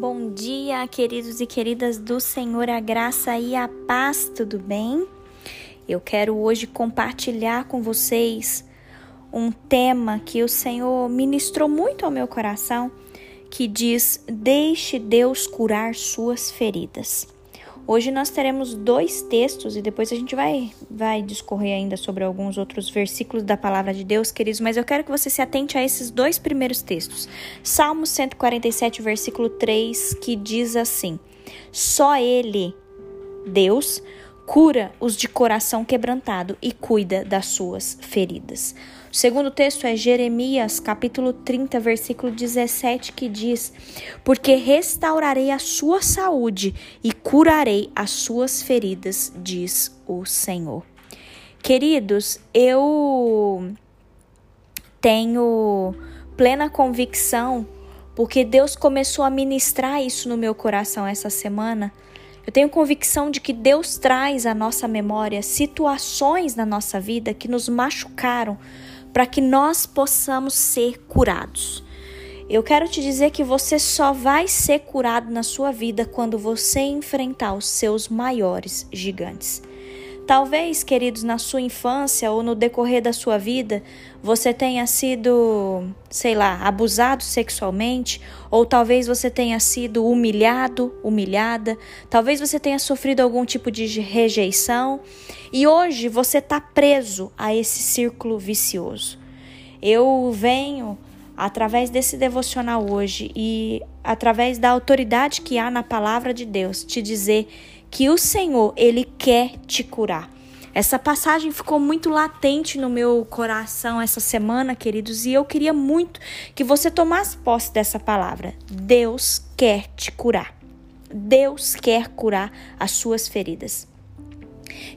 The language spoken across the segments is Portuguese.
Bom dia, queridos e queridas do Senhor, a graça e a paz, tudo bem? Eu quero hoje compartilhar com vocês um tema que o Senhor ministrou muito ao meu coração, que diz: Deixe Deus curar suas feridas. Hoje nós teremos dois textos e depois a gente vai, vai discorrer ainda sobre alguns outros versículos da palavra de Deus, queridos, mas eu quero que você se atente a esses dois primeiros textos. Salmo 147, versículo 3, que diz assim: Só Ele, Deus, cura os de coração quebrantado e cuida das suas feridas. O segundo texto é Jeremias, capítulo 30, versículo 17, que diz: Porque restaurarei a sua saúde e curarei as suas feridas, diz o Senhor. Queridos, eu tenho plena convicção, porque Deus começou a ministrar isso no meu coração essa semana. Eu tenho convicção de que Deus traz à nossa memória situações na nossa vida que nos machucaram para que nós possamos ser curados. Eu quero te dizer que você só vai ser curado na sua vida quando você enfrentar os seus maiores gigantes. Talvez, queridos, na sua infância ou no decorrer da sua vida, você tenha sido, sei lá, abusado sexualmente, ou talvez você tenha sido humilhado, humilhada, talvez você tenha sofrido algum tipo de rejeição e hoje você está preso a esse círculo vicioso. Eu venho através desse devocional hoje e através da autoridade que há na palavra de Deus te dizer que o Senhor, ele quer te curar. Essa passagem ficou muito latente no meu coração essa semana, queridos, e eu queria muito que você tomasse posse dessa palavra. Deus quer te curar. Deus quer curar as suas feridas.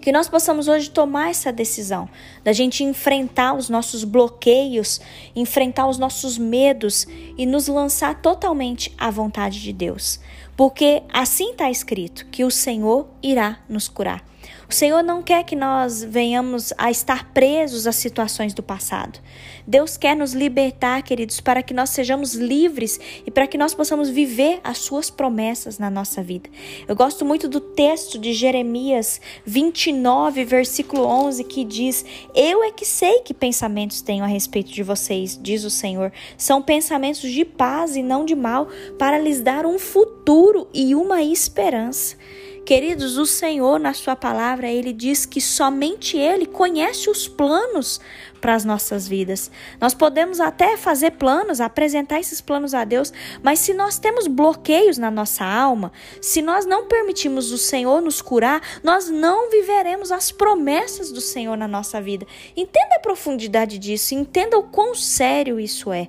Que nós possamos hoje tomar essa decisão, da gente enfrentar os nossos bloqueios, enfrentar os nossos medos e nos lançar totalmente à vontade de Deus. Porque assim está escrito que o Senhor irá nos curar. O Senhor não quer que nós venhamos a estar presos às situações do passado. Deus quer nos libertar, queridos, para que nós sejamos livres e para que nós possamos viver as suas promessas na nossa vida. Eu gosto muito do texto de Jeremias 29, versículo 11, que diz: Eu é que sei que pensamentos tenho a respeito de vocês, diz o Senhor. São pensamentos de paz e não de mal, para lhes dar um futuro e uma esperança. Queridos, o Senhor, na Sua palavra, Ele diz que somente Ele conhece os planos para as nossas vidas. Nós podemos até fazer planos, apresentar esses planos a Deus, mas se nós temos bloqueios na nossa alma, se nós não permitimos o Senhor nos curar, nós não viveremos as promessas do Senhor na nossa vida. Entenda a profundidade disso, entenda o quão sério isso é.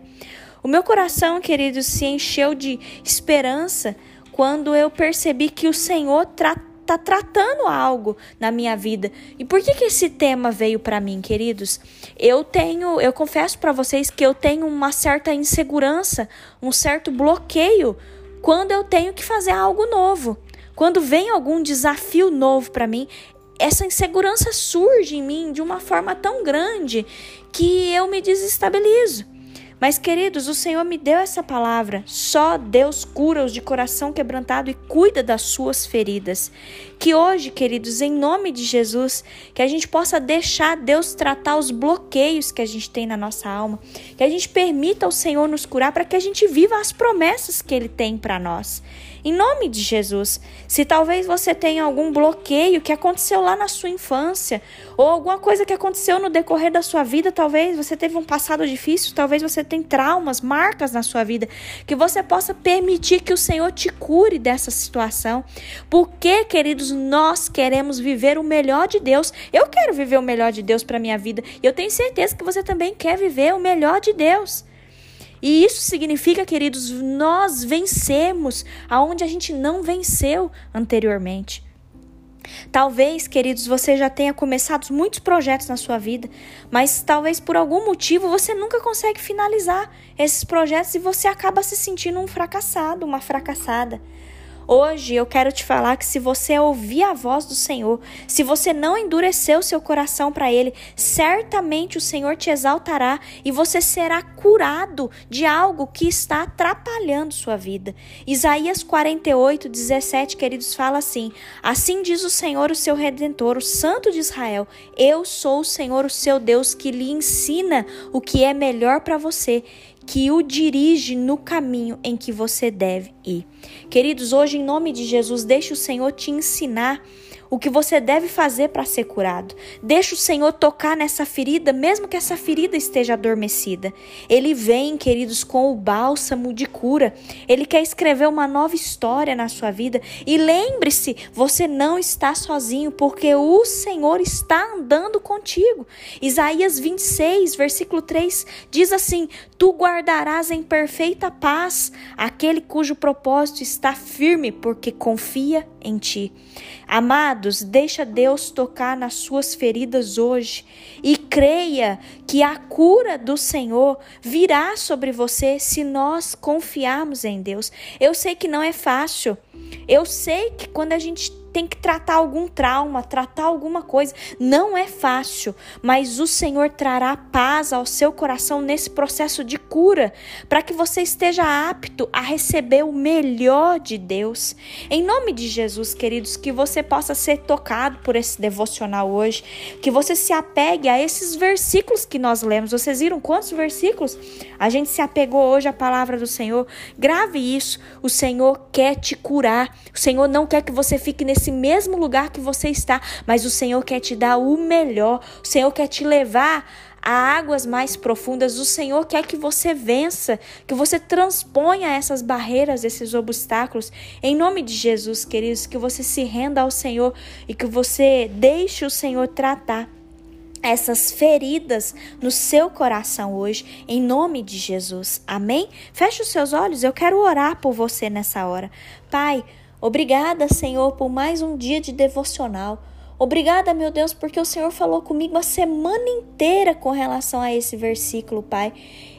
O meu coração, queridos, se encheu de esperança quando eu percebi que o Senhor está tratando algo na minha vida. E por que, que esse tema veio para mim, queridos? Eu tenho, eu confesso para vocês que eu tenho uma certa insegurança, um certo bloqueio quando eu tenho que fazer algo novo. Quando vem algum desafio novo para mim, essa insegurança surge em mim de uma forma tão grande que eu me desestabilizo. Mas, queridos, o Senhor me deu essa palavra. Só Deus cura os de coração quebrantado e cuida das suas feridas. Que hoje, queridos, em nome de Jesus, que a gente possa deixar Deus tratar os bloqueios que a gente tem na nossa alma, que a gente permita ao Senhor nos curar para que a gente viva as promessas que Ele tem para nós. Em nome de Jesus, se talvez você tenha algum bloqueio que aconteceu lá na sua infância, ou alguma coisa que aconteceu no decorrer da sua vida, talvez você teve um passado difícil, talvez você tenha traumas, marcas na sua vida, que você possa permitir que o Senhor te cure dessa situação. Porque, queridos, nós queremos viver o melhor de Deus. Eu quero viver o melhor de Deus para minha vida, e eu tenho certeza que você também quer viver o melhor de Deus. E isso significa, queridos, nós vencemos aonde a gente não venceu anteriormente. Talvez, queridos, você já tenha começado muitos projetos na sua vida, mas talvez por algum motivo você nunca consegue finalizar esses projetos e você acaba se sentindo um fracassado, uma fracassada. Hoje eu quero te falar que se você ouvir a voz do Senhor, se você não endurecer o seu coração para Ele, certamente o Senhor te exaltará e você será curado de algo que está atrapalhando sua vida. Isaías 48, 17, queridos, fala assim: Assim diz o Senhor, o seu redentor, o Santo de Israel: Eu sou o Senhor, o seu Deus, que lhe ensina o que é melhor para você que o dirige no caminho em que você deve ir. Queridos, hoje, em nome de Jesus, deixe o Senhor te ensinar o que você deve fazer para ser curado. Deixa o Senhor tocar nessa ferida, mesmo que essa ferida esteja adormecida. Ele vem, queridos, com o bálsamo de cura. Ele quer escrever uma nova história na sua vida. E lembre-se, você não está sozinho, porque o Senhor está andando contigo. Isaías 26, versículo 3 diz assim: Tu guardarás em perfeita paz aquele cujo propósito está firme, porque confia em ti. Amados, deixa Deus tocar nas suas feridas hoje e creia que a cura do Senhor virá sobre você se nós confiarmos em Deus. Eu sei que não é fácil. Eu sei que quando a gente tem que tratar algum trauma, tratar alguma coisa. Não é fácil, mas o Senhor trará paz ao seu coração nesse processo de cura, para que você esteja apto a receber o melhor de Deus. Em nome de Jesus, queridos, que você possa ser tocado por esse devocional hoje, que você se apegue a esses versículos que nós lemos. Vocês viram quantos versículos? A gente se apegou hoje à palavra do Senhor. Grave isso. O Senhor quer te curar. O Senhor não quer que você fique nesse nesse mesmo lugar que você está, mas o Senhor quer te dar o melhor, o Senhor quer te levar a águas mais profundas. O Senhor quer que você vença, que você transponha essas barreiras, esses obstáculos. Em nome de Jesus, queridos, que você se renda ao Senhor e que você deixe o Senhor tratar essas feridas no seu coração hoje, em nome de Jesus. Amém? Feche os seus olhos, eu quero orar por você nessa hora. Pai, Obrigada, Senhor, por mais um dia de devocional. Obrigada, meu Deus, porque o Senhor falou comigo a semana inteira com relação a esse versículo, Pai.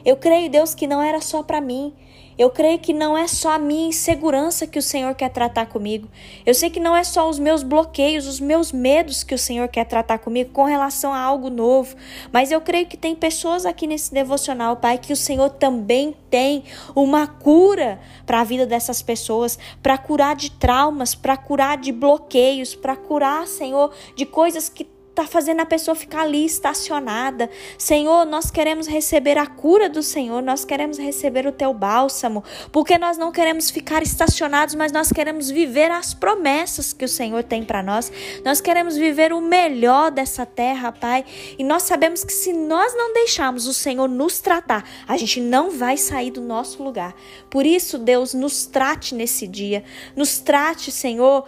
Eu creio, Deus, que não era só para mim. Eu creio que não é só a minha insegurança que o Senhor quer tratar comigo. Eu sei que não é só os meus bloqueios, os meus medos que o Senhor quer tratar comigo com relação a algo novo. Mas eu creio que tem pessoas aqui nesse devocional, Pai, que o Senhor também tem uma cura para a vida dessas pessoas, para curar de traumas, para curar de bloqueios, para curar, Senhor, de coisas que está fazendo a pessoa ficar ali estacionada. Senhor, nós queremos receber a cura do Senhor, nós queremos receber o teu bálsamo, porque nós não queremos ficar estacionados, mas nós queremos viver as promessas que o Senhor tem para nós. Nós queremos viver o melhor dessa terra, Pai. E nós sabemos que se nós não deixarmos o Senhor nos tratar, a gente não vai sair do nosso lugar. Por isso, Deus, nos trate nesse dia. Nos trate, Senhor,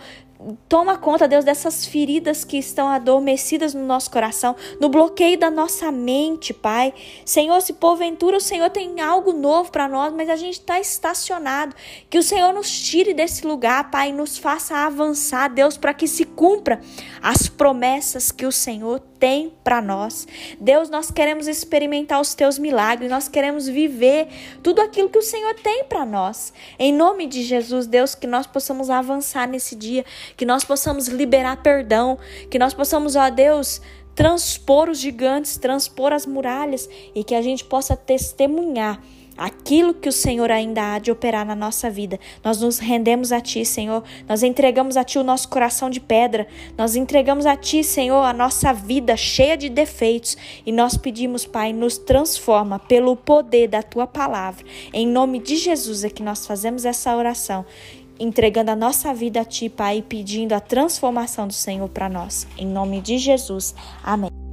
Toma conta, Deus, dessas feridas que estão adormecidas no nosso coração, no bloqueio da nossa mente, Pai. Senhor, se porventura o Senhor tem algo novo para nós, mas a gente está estacionado, que o Senhor nos tire desse lugar, Pai, e nos faça avançar, Deus, para que se cumpra as promessas que o Senhor tem para nós. Deus, nós queremos experimentar os teus milagres, nós queremos viver tudo aquilo que o Senhor tem para nós. Em nome de Jesus, Deus, que nós possamos avançar nesse dia, que nós possamos liberar perdão, que nós possamos, ó Deus, transpor os gigantes, transpor as muralhas e que a gente possa testemunhar aquilo que o Senhor ainda há de operar na nossa vida. Nós nos rendemos a Ti, Senhor. Nós entregamos a Ti o nosso coração de pedra. Nós entregamos a Ti, Senhor, a nossa vida cheia de defeitos. E nós pedimos, Pai, nos transforma pelo poder da Tua palavra. Em nome de Jesus é que nós fazemos essa oração. Entregando a nossa vida a Ti, Pai, e pedindo a transformação do Senhor para nós. Em nome de Jesus. Amém.